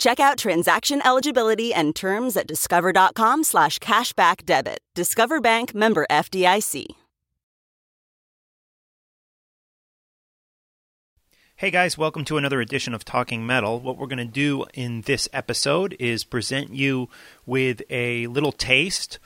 Check out transaction eligibility and terms at discover.com slash cashback debit. Discover Bank member FDIC. Hey guys, welcome to another edition of Talking Metal. What we're going to do in this episode is present you with a little taste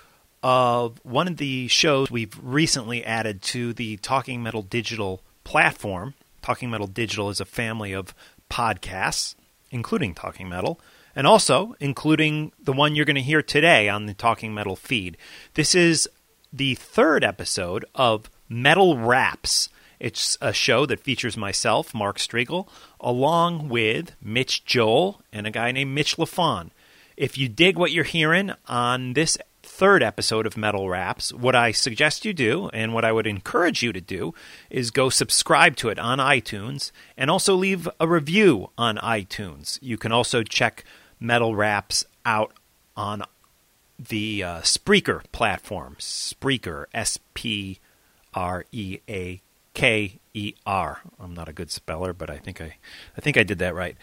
of one of the shows we've recently added to the Talking Metal digital platform. Talking Metal Digital is a family of podcasts including Talking Metal, and also including the one you're going to hear today on the Talking Metal feed. This is the third episode of Metal Wraps. It's a show that features myself, Mark Strigl, along with Mitch Joel and a guy named Mitch LaFon. If you dig what you're hearing on this third episode of Metal Wraps, what I suggest you do, and what I would encourage you to do, is go subscribe to it on iTunes and also leave a review on iTunes. You can also check Metal Wraps out on the uh, Spreaker platform. Spreaker, S P R E A K E R. I'm not a good speller, but I think I, I think I did that right.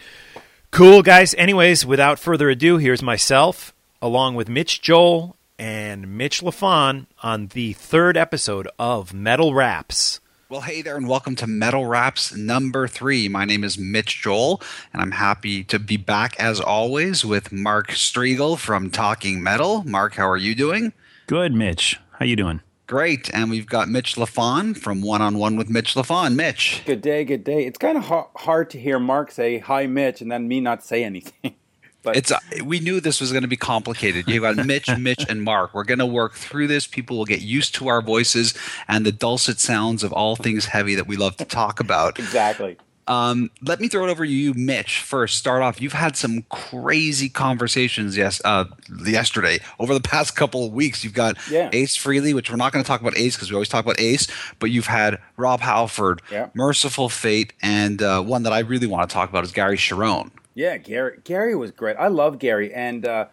Cool, guys. Anyways, without further ado, here's myself along with Mitch Joel and Mitch LaFon on the third episode of Metal Wraps. Well, hey there, and welcome to Metal Wraps number three. My name is Mitch Joel, and I'm happy to be back as always with Mark Strigl from Talking Metal. Mark, how are you doing? Good, Mitch. How you doing? Great, and we've got Mitch LaFon from One on One with Mitch LaFon. Mitch, good day, good day. It's kind of hard to hear Mark say hi, Mitch, and then me not say anything. But it's uh, we knew this was going to be complicated. You got Mitch, Mitch, and Mark. We're going to work through this. People will get used to our voices and the dulcet sounds of all things heavy that we love to talk about. Exactly. Um, let me throw it over to you, Mitch. First, start off. You've had some crazy conversations, yes, uh, yesterday over the past couple of weeks. You've got yeah. Ace Frehley, which we're not going to talk about Ace because we always talk about Ace, but you've had Rob Halford, yeah. Mercyful Fate, and uh, one that I really want to talk about is Gary Cherone. Yeah, Gary. Gary was great. I love Gary, and uh,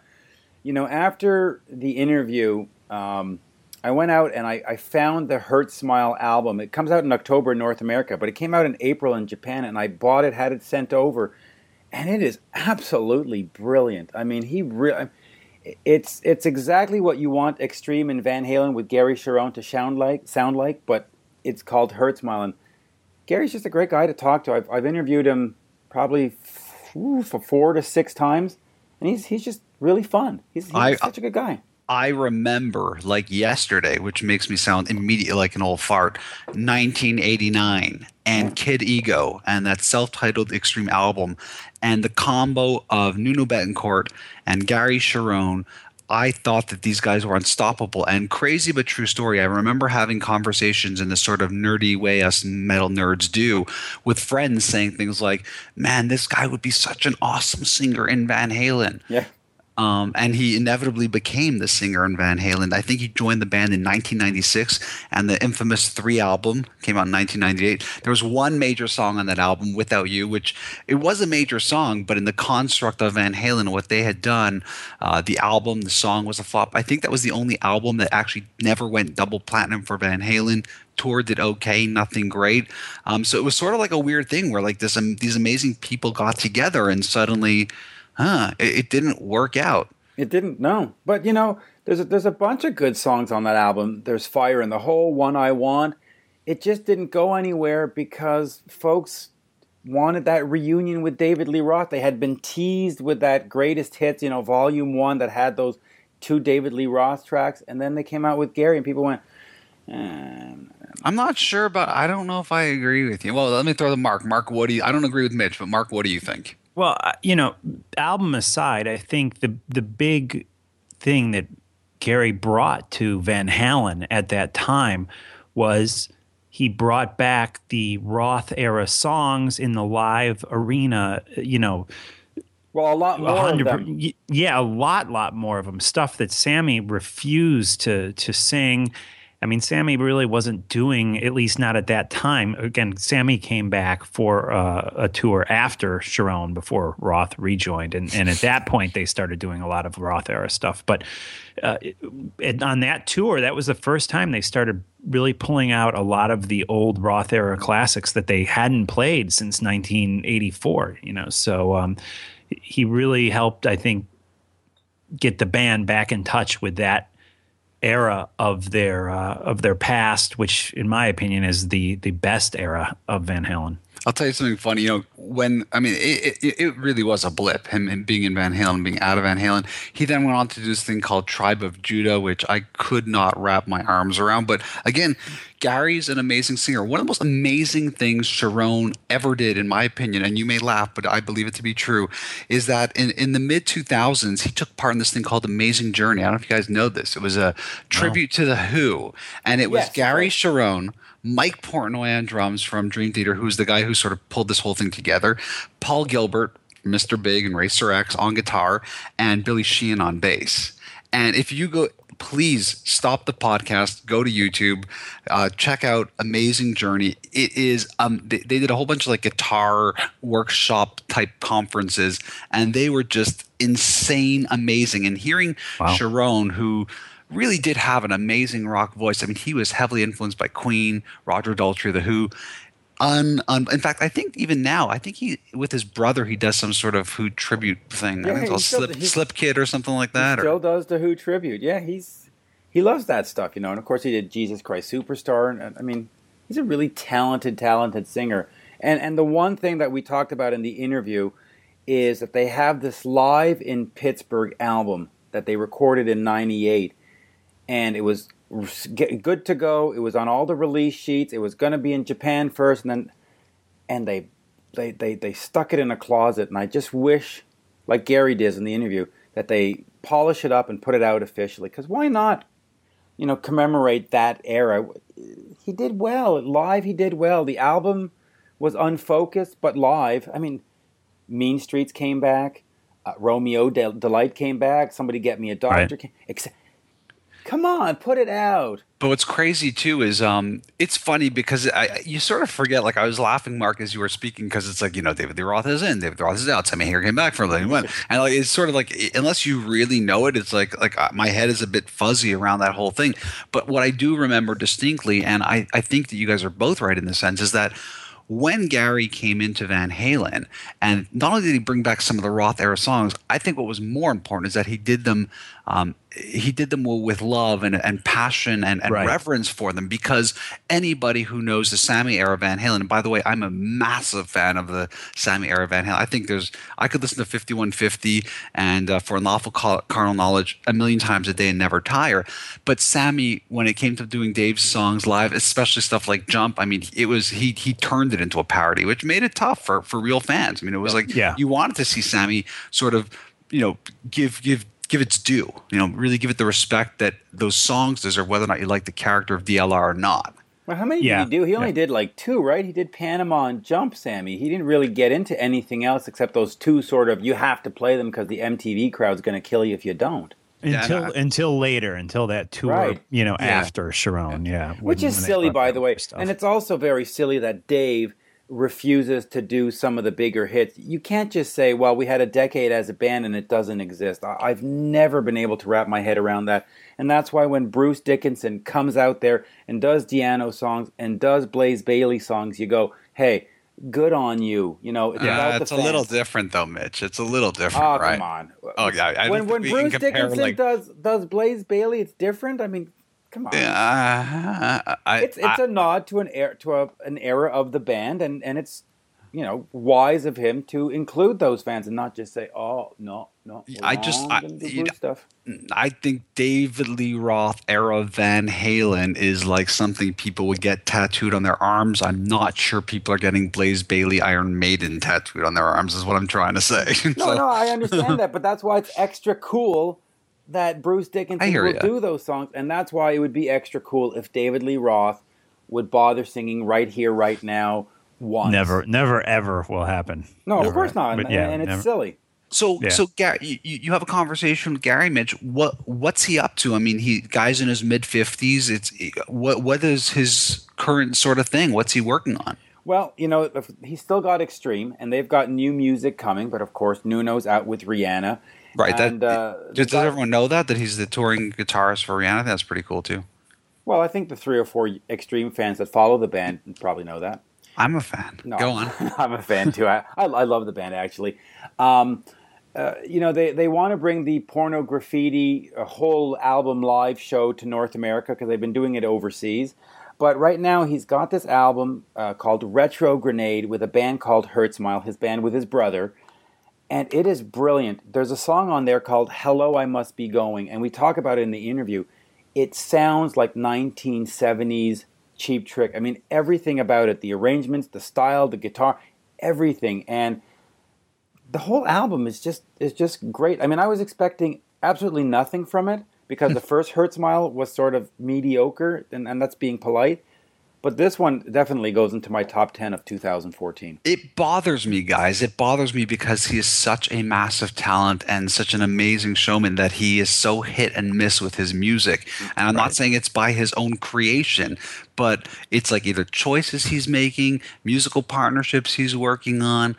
you know, after the interview, um, I went out and I, I, found the Hurt Smile album. It comes out in October in North America, but it came out in April in Japan, and I bought it, had it sent over, and it is absolutely brilliant. I mean, he really. It's it's exactly what you want Extreme and Van Halen with Gary Cherone to sound like, sound like, but it's called Hurt Smile. And Gary's just a great guy to talk to. I've, I've interviewed him probably for four to six times, and he's he's just really fun. He's, he's I, such a good guy. I remember like yesterday, which makes me sound immediately like an old fart. 1989 and Kid Ego and that self-titled Extreme album, and the combo of Nuno Bettencourt and Gary Cherone I thought that these guys were unstoppable. And crazy but true story. I remember having conversations in the sort of nerdy way us metal nerds do with friends saying things like, man, this guy would be such an awesome singer in Van Halen. Yeah. Um, and he inevitably became the singer in Van Halen. I think he joined the band in 1996, and the infamous Three album came out in 1998. There was one major song on that album, "Without You," which it was a major song, but in the construct of Van Halen, what they had done, uh, the album, the song was a flop. I think that was the only album that actually never went double platinum for Van Halen tour did okay, nothing great. Um, so it was sort of like a weird thing where like this um, these amazing people got together and suddenly huh, it, it didn't work out. It didn't, no. But you know, there's a, there's a bunch of good songs on that album. There's Fire in the Hole, One I Want. It just didn't go anywhere because folks wanted that reunion with David Lee Roth. They had been teased with that greatest hits, you know, volume one that had those two David Lee Roth tracks, and then they came out with Gary, and people went, Um, I'm not sure, but I don't know if I agree with you. Well, let me throw the Mark. Mark, what do you? I don't agree with Mitch, but Mark, what do you think? Well, you know, album aside, I think the the big thing that Gary brought to Van Halen at that time was he brought back the Roth era songs in the live arena. You know, well, a lot more of them. Yeah, a lot, lot more of them. Stuff that Sammy refused to to sing. I mean, Sammy really wasn't doing, at least not at that time. Again, Sammy came back for uh, a tour after Cherone before Roth rejoined, and, and at that point they started doing a lot of Roth era stuff. But uh, it, on that tour, that was the first time they started really pulling out a lot of the old Roth era classics that they hadn't played since 1984. You know, so um, he really helped, I think, get the band back in touch with that era of their uh, of their past, which, in my opinion, is the the best era of Van Halen. I'll tell you something funny. You know, when I mean, it, it, it really was a blip. Him, him being in Van Halen, being out of Van Halen. He then went on to do this thing called Tribe of Judah, which I could not wrap my arms around. But again, Gary's an amazing singer. One of the most amazing things Cherone ever did, in my opinion, and you may laugh, but I believe it to be true, is that in, in the mid 2000s, he took part in this thing called Amazing Journey. I don't know if you guys know this. It was a tribute to The Who, and it was Gary. Cherone. Mike Portnoy on drums from Dream Theater, who's the guy who sort of pulled this whole thing together. Paul Gilbert, Mr. Big and Racer X on guitar, and Billy Sheehan on bass. And if you go, please stop the podcast, go to YouTube, uh, check out Amazing Journey. It is um, they, they did a whole bunch of like guitar workshop type conferences, and they were just insane, amazing. And hearing Cherone, who really did have an amazing rock voice. I mean, he was heavily influenced by Queen, Roger Daltrey, The Who. Un, un, in fact, I think even now, I think he with his brother he does some sort of Who tribute thing. Yeah, I think it's called Slip he- Slip Kid or something like He that. Or, does the Who tribute. Yeah, he's he loves that stuff, you know. And of course, he did Jesus Christ Superstar. And I mean, he's a really talented, talented singer. And and the one thing that we talked about in the interview is that they have this live in Pittsburgh album that they recorded in '98, and it was get- good to go. It was on all the release sheets. It was going to be in Japan first, and then and they they they they stuck it in a closet. And I just wish, like Gary did in the interview, that they polish it up and put it out officially. Because why not? You know, commemorate that era. He did well live. He did well. The album was unfocused, but live. I mean, Mean Streets came back. Uh, Romeo De- Delight came back. Somebody Get Me a Doctor. Came, ex- come on, put it out. But what's crazy too is um, it's funny because I, you sort of forget. Like I was laughing, Mark, as you were speaking, because it's like you know David Lee Roth is in, David Lee Roth is out. Sammy Hagar came back from and went, and like it's sort of like unless you really know it, it's like like uh, my head is a bit fuzzy around that whole thing. But what I do remember distinctly, and I I think that you guys are both right in the sense, is that when Gary came into Van Halen, and not only did he bring back some of the Roth era songs, I think what was more important is that he did them. Um, he did them with love and, and passion and, and Right. reverence for them because anybody who knows the Sammy era Van Halen, and by the way, I'm a massive fan of the Sammy era Van Halen. I think there's, I could listen to 5150 and uh, for unlawful Car- carnal knowledge a million times a day and never tire. But Sammy, when it came to doing Dave's songs live, especially stuff like Jump, I mean, it was, he, he turned it into a parody, which made it tough for, for real fans. I mean, it was like, Yeah. you wanted to see Sammy sort of, you know, give, give, give its due, you know, really give it the respect that those songs deserve, whether or not you like the character of DLR or not. Well, how many Yeah, did he do? He only yeah. did like two, right? He did Panama and Jump, Sammy. He didn't really get into anything else except those two sort of you have to play them because the MTV crowd's going to kill you if you don't. Until no. until later, until that tour, Right. you know, Yeah. after Cherone, yeah, Which is silly, by the way. stuff. And it's also very silly that Dave refuses to do some of the bigger hits. You can't just say, well, we had a decade as a band and it doesn't exist. I- I've never been able to wrap my head around that. And that's why when Bruce Dickinson comes out there and does Di'Anno songs and does Blaze Bayley songs, you go, hey, good on you. You know, it's Uh, it's a little different though, Mitch. It's a little different, Oh, right? come on. Oh, yeah, I when when Bruce compare, Dickinson like- does does Blaze Bayley, it's different. I mean, come on. Uh, I, It's it's I- a nod to an era to a, an era of the band, and and it's you know wise of him to include those fans and not just say, "Oh no, no." I just- I- you know-. I think David Lee Roth era Van Halen is like something people would get tattooed on their arms. I'm not sure people are getting Blaze Bayley Iron Maiden tattooed on their arms, is what I'm trying to say. No, So- no, I understand that, but that's why it's extra cool that Bruce Dickinson will ya. do those songs, and that's why it would be extra cool if David Lee Roth would bother singing "Right Here, Right Now" once. Never, never, ever will happen. No, of course not, But and, yeah, and it's never. silly. So, Yeah. so Gary, you, you you have a conversation with Gary Mitch. What what's he up to? I mean, he guys in his mid fifties. It's what what is his current sort of thing? What's he working on? Well, you know, if- he's still got Extreme, and they've got new music coming, but of course, Nuno's out with Rihanna. Right. And, that uh, does, the does everyone know that that he's the touring guitarist for Rihanna? That's pretty cool too. Well, I think the three or four Extreme fans that follow the band probably know that. I'm a fan. No, Go on. I'm a fan too. I, I, I love the band actually. Um, uh, you know, they, they want to bring the Pornograffitti a whole album live show to North America because they've been doing it overseas. But right now, he's got this album uh, called Retro Grenade with a band called Hurt Smile, his band with his brother. And it is brilliant. There's a song on there called Hello, I Must Be Going. And we talk about it in the interview. It sounds like 1970s Cheap Trick. I mean, everything about it the arrangements, the style, the guitar, everything. And the whole album is just is just great. I mean, I was expecting absolutely nothing from it because the first Hurt Smile was sort of mediocre, and, and that's being polite. But this one definitely goes into my top 10 of 2014. It bothers me, guys. It bothers me because he is such a massive talent and such an amazing showman that he is so hit and miss with his music. And I'm not saying it's by his own creation, but it's like either choices he's making, musical partnerships he's working on.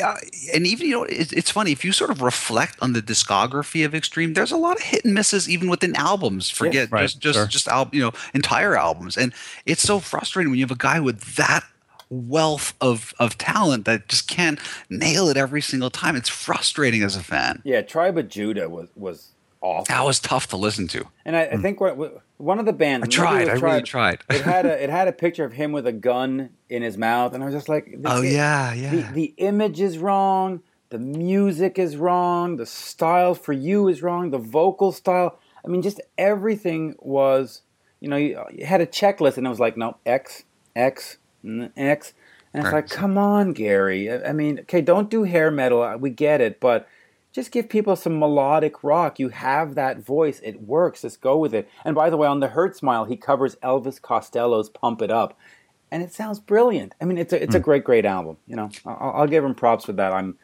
Uh, and even, you know, it's funny, if you sort of reflect on the discography of Extreme, there's a lot of hit and misses even within albums. Forget right, just, just, sure. just, al- you know, entire albums. And it's so frustrating when you have a guy with that wealth of of talent that just can't nail it every single time. It's frustrating as a fan. Yeah, Tribe of Judah was, was awful. That was tough to listen to. And I, I hmm. think what, one of the bands I tried. it I was really tried. it had a it had a picture of him with a gun in his mouth, and I was just like, Oh the- yeah, the, yeah. the image is wrong, the music is wrong, the style for you is wrong, the vocal style. I mean, just everything was, you know, you, you had a checklist, and it was like, no, X, X, n- X. And it's Right. like, come on, Gary. I mean, okay, don't do hair metal. We get it, but just give people some melodic rock. You have that voice. It works. Let's go with it. And by the way, on the Hurt Smile, he covers Elvis Costello's "Pump It Up," and it sounds brilliant. I mean, it's a it's a hmm. great, great album. You know, I'll, I'll give him props for that. I'm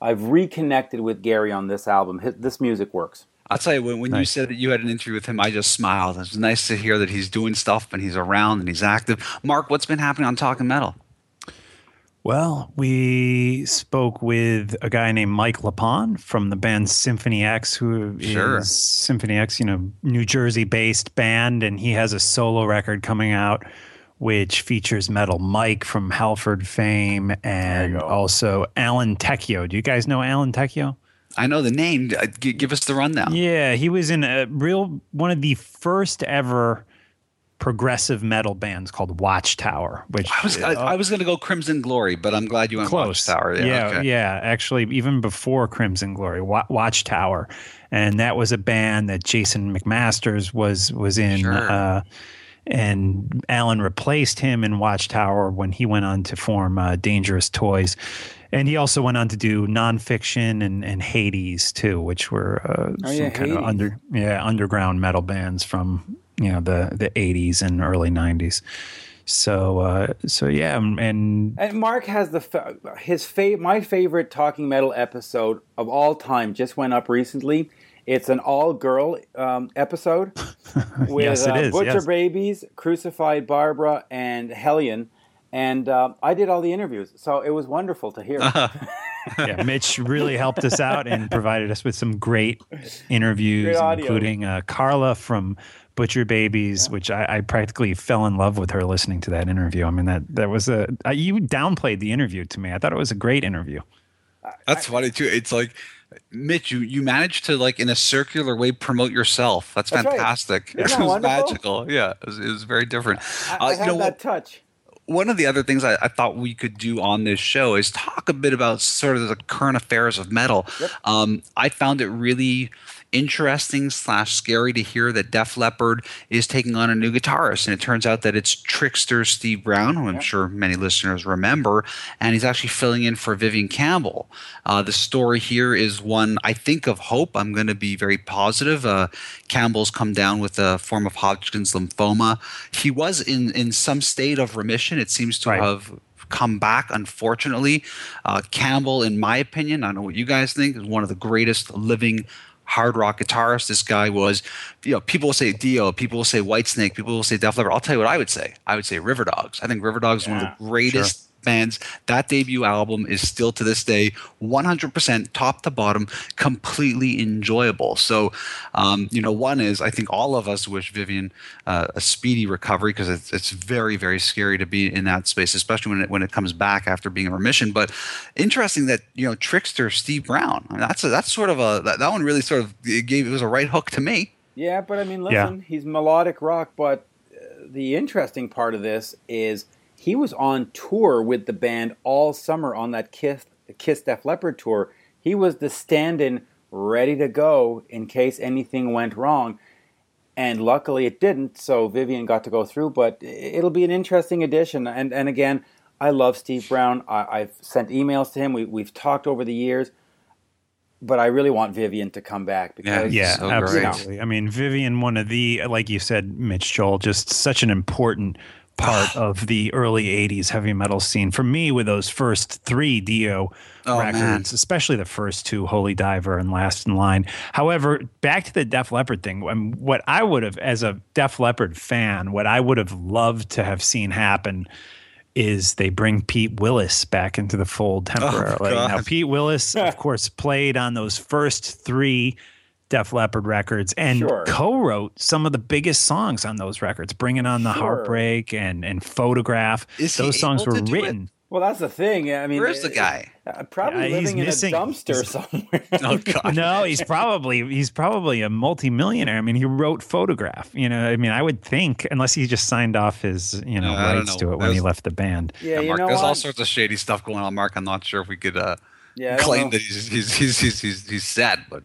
I've reconnected with Gary on this album. His, this music works. I'll tell you when, when you said that you had an interview with him, I just smiled. It's nice to hear that he's doing stuff and he's around and he's active. Mark, what's been happening on Talking Metal? Well, we spoke with a guy named Mike LePond from the band Symphony X, who is Sure. Symphony X, you know, New Jersey based band, and he has a solo record coming out which features Metal Mike from Halford fame and also Alan Tecchio. Do you guys know Alan Tecchio? I know the name. Uh, give us the rundown. Yeah, he was in a real one of the first ever progressive metal bands called Watchtower, which I was I, I was going to go Crimson Glory, but I'm glad you went close. Watchtower. Yeah, yeah, okay. yeah. Actually, even before Crimson Glory, Watchtower, and that was a band that Jason McMasters was was in. Sure. Uh, and Alan replaced him in Watchtower when he went on to form uh, Dangerous Toys. And he also went on to do nonfiction and, and Hades too, which were uh, Oh, some yeah, kind of under yeah underground metal bands from you know the the 80s and early 90s. So uh, so yeah, and And Mark has the fa- his fa- my favorite talking metal episode of all time just went up recently. It's an all girl um, episode with Yes, it uh, is, Butcher yes. Babies, Crucified Barbara, and Hellion. And uh, I did all the interviews, so it was wonderful to hear. yeah, Mitch really helped us out and provided us with some great interviews, Great including uh, Carla from Butcher Babies, which I, I practically fell in love with her listening to that interview. I mean that that was a uh, you downplayed the interview to me. I thought it was a great interview. That's funny too. It's like Mitch, you you managed to like in a circular way promote yourself. That's, That's right. fantastic. Isn't it was wonderful? magical. Yeah, it was, it was very different. I, Uh, I you have know that what? touch. One of the other things I, I, thought we could do on this show is talk a bit about sort of the current affairs of metal. Yep. Um, I found it really interesting slash scary to hear that Def Leppard is taking on a new guitarist, and it turns out that it's Trixter Steve Brown, who I'm sure many listeners remember, and he's actually filling in for Vivian Campbell. Uh, the story here is one I think of hope. I'm going to be very positive. Uh, Campbell's come down with a form of Hodgkin's lymphoma. He was in in some state of remission. It seems to right. have come back, unfortunately. Uh, Campbell, in my opinion, I don't know what you guys think, is one of the greatest living hard rock guitarist this guy was. You know, people will say Dio, people will say Whitesnake, people will say Def Leppard. I'll tell you what I would say. I would say Riverdogs. I think Riverdogs yeah, is one of the greatest. Sure bands. That debut album is still to this day 100% top to bottom, completely enjoyable. So, um, you know, one is I think all of us wish Vivian uh, a speedy recovery because it's, it's very, very scary to be in that space, especially when it, when it comes back after being in remission. But interesting that, you know, Trixter Steve Brown, I mean, that's, a, that's sort of a, that, that one really sort of gave, it was a right hook to me. Yeah, but I mean, listen, yeah. he's melodic rock, but uh, the interesting part of this is – he was on tour with the band all summer on that Kiss, Kiss Def Leppard tour. He was the stand-in ready to go in case anything went wrong. And luckily it didn't, so Vivian got to go through. But it'll be an interesting addition. And and again, I love Steve Brown. I, have sent emails to him. We, we've talked over the years but I really want Vivian to come back because yeah, yeah so absolutely. I mean, Vivian, one of the like you said, Mitch Joel, just such an important part of the early 80s heavy metal scene for me with those first three dio oh, records man. especially the first two holy diver and last in line however back to the def leppard thing um, what i would have as a def leppard fan what i would have loved to have seen happen is they bring Pete Willis back into the fold oh, temporarily. Oh, now, Pete Willis, of course, played on those first three Def Leppard records and sure. co-wrote some of the biggest songs on those records, bringing on the sure. heartbreak and and photograph. Is those songs were written. It? Well, that's the thing. I mean, where's the guy? Uh, probably yeah, living in missing. a dumpster somewhere. oh God! no, he's probably he's probably a multimillionaire. I mean, he wrote "Photograph." You know, I mean, I would think unless he just signed off his you know uh, rights know. to it when he left the band. Yeah, yeah Mark, you know there's what? all sorts of shady stuff going on, Mark. I'm not sure if we could uh, yeah, claim that he's he's, he's he's he's he's sad, but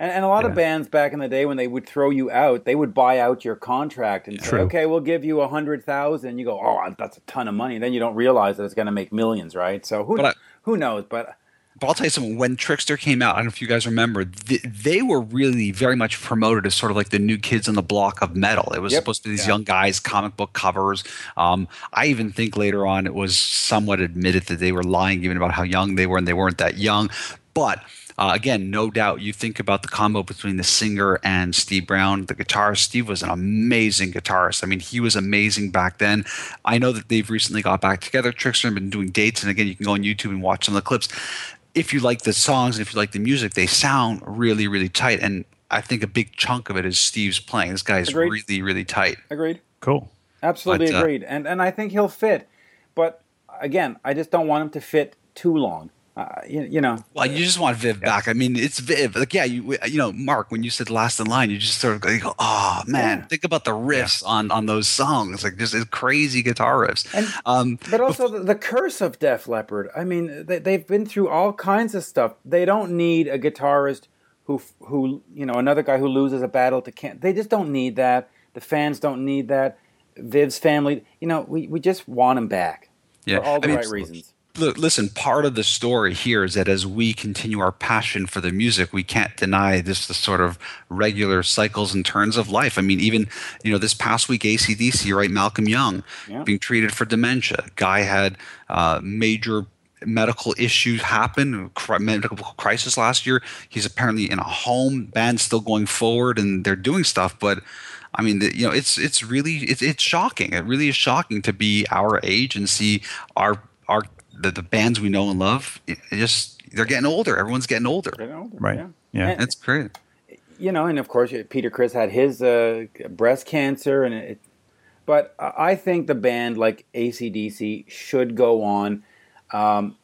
and, and a lot yeah. of bands back in the day, when they would throw you out, they would buy out your contract and True. say, "Okay, we'll give you a hundred thousand. You go, "Oh, that's a ton of money." And then you don't realize that it's going to make millions, right? So who I, who knows? But but I'll tell you something. When Trixter came out, I don't know if you guys remember, they, they were really very much promoted as sort of like the new kids on the block of metal. It was yep. supposed to be these yeah. young guys, comic book covers. Um, I even think later on it was somewhat admitted that they were lying even about how young they were, and they weren't that young. But uh, again, no doubt, you think about the combo between the singer and Steve Brown, the guitarist. Steve was an amazing guitarist. I mean, he was amazing back then. I know that they've recently got back together. Trixter have been doing dates, and again, you can go on YouTube and watch some of the clips. If you like the songs and if you like the music, they sound really, really tight. And I think a big chunk of it is Steve's playing. This guy is agreed. really, really tight. Agreed. Cool. Absolutely but, uh, agreed. And and I think he'll fit. But again, I just don't want him to fit too long. Uh, you, you, know. Well, you just want Viv yeah. back. I mean, it's Viv. Like, yeah, you you know, Mark, when you said last in line, you just sort of go, oh man, yeah. think about the riffs yeah. on on those songs, like just crazy guitar riffs. And, um, but also before- the, curse of Def Leppard. I mean, they, they've been through all kinds of stuff. They don't need a guitarist who who you know another guy who loses a battle to can't. They just don't need that. The fans don't need that. Viv's family, you know, we, we just want him back yeah. for all the I mean, right reasons listen, part of the story here is that as we continue our passion for the music, we can't deny this the sort of regular cycles and turns of life. I mean, even you know, this past week, ACDC, right? Malcolm Young yeah. being treated for dementia. Guy had uh, major medical issues happen, medical crisis last year. He's apparently in a home. Band's still going forward, and they're doing stuff, but. I mean, you know, it's it's really it's, it's shocking. It really is shocking to be our age and see our our the, the bands we know and love, it, it just they're getting older. Everyone's getting older. Getting older right? Yeah, yeah. And, that's great. You know, and of course, Peter Criss had his uh, breast cancer, and it. But I think the band like ACDC should go on, um,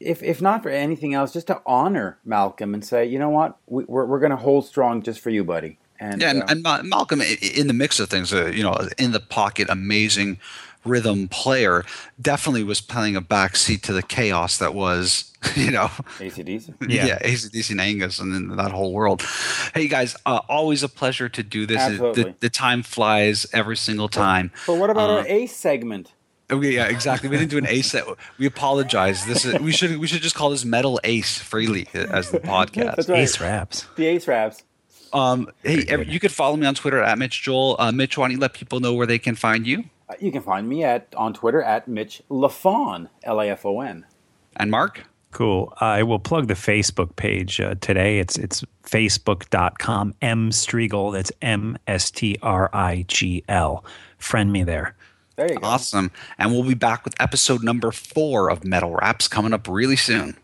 if if not for anything else, just to honor Malcolm and say, you know what, we, we're we're going to hold strong just for you, buddy. And, yeah, and, uh, and Malcolm in the mix of things, uh, you know, in the pocket, amazing rhythm player, definitely was playing a backseat to the chaos that was, you know, ACDC. yeah, Yeah. ACDC and Angus and then that whole world. Hey guys, uh, always a pleasure to do this. Absolutely. the, the time flies every single time. But what about Uh, our ace segment? Okay, yeah, exactly. We didn't do an ace. Set. We apologize. This is we should we should just call this metal Ace Frehley as the podcast. That's right. Ace Raps. The ace raps. Um, hey, ev- you could follow me on Twitter at Mitch Joel. Uh, Mitch, why don't you let people know where they can find you? Uh, You can find me at on Twitter at Mitch Lafon, L A F O N. And Mark? Cool. I will plug the Facebook page uh, today. It's it's facebook.com M Strigl. That's M S T R I G L. Friend me there. There you go. Awesome. And we'll be back with episode number four of Metal Wraps coming up really soon.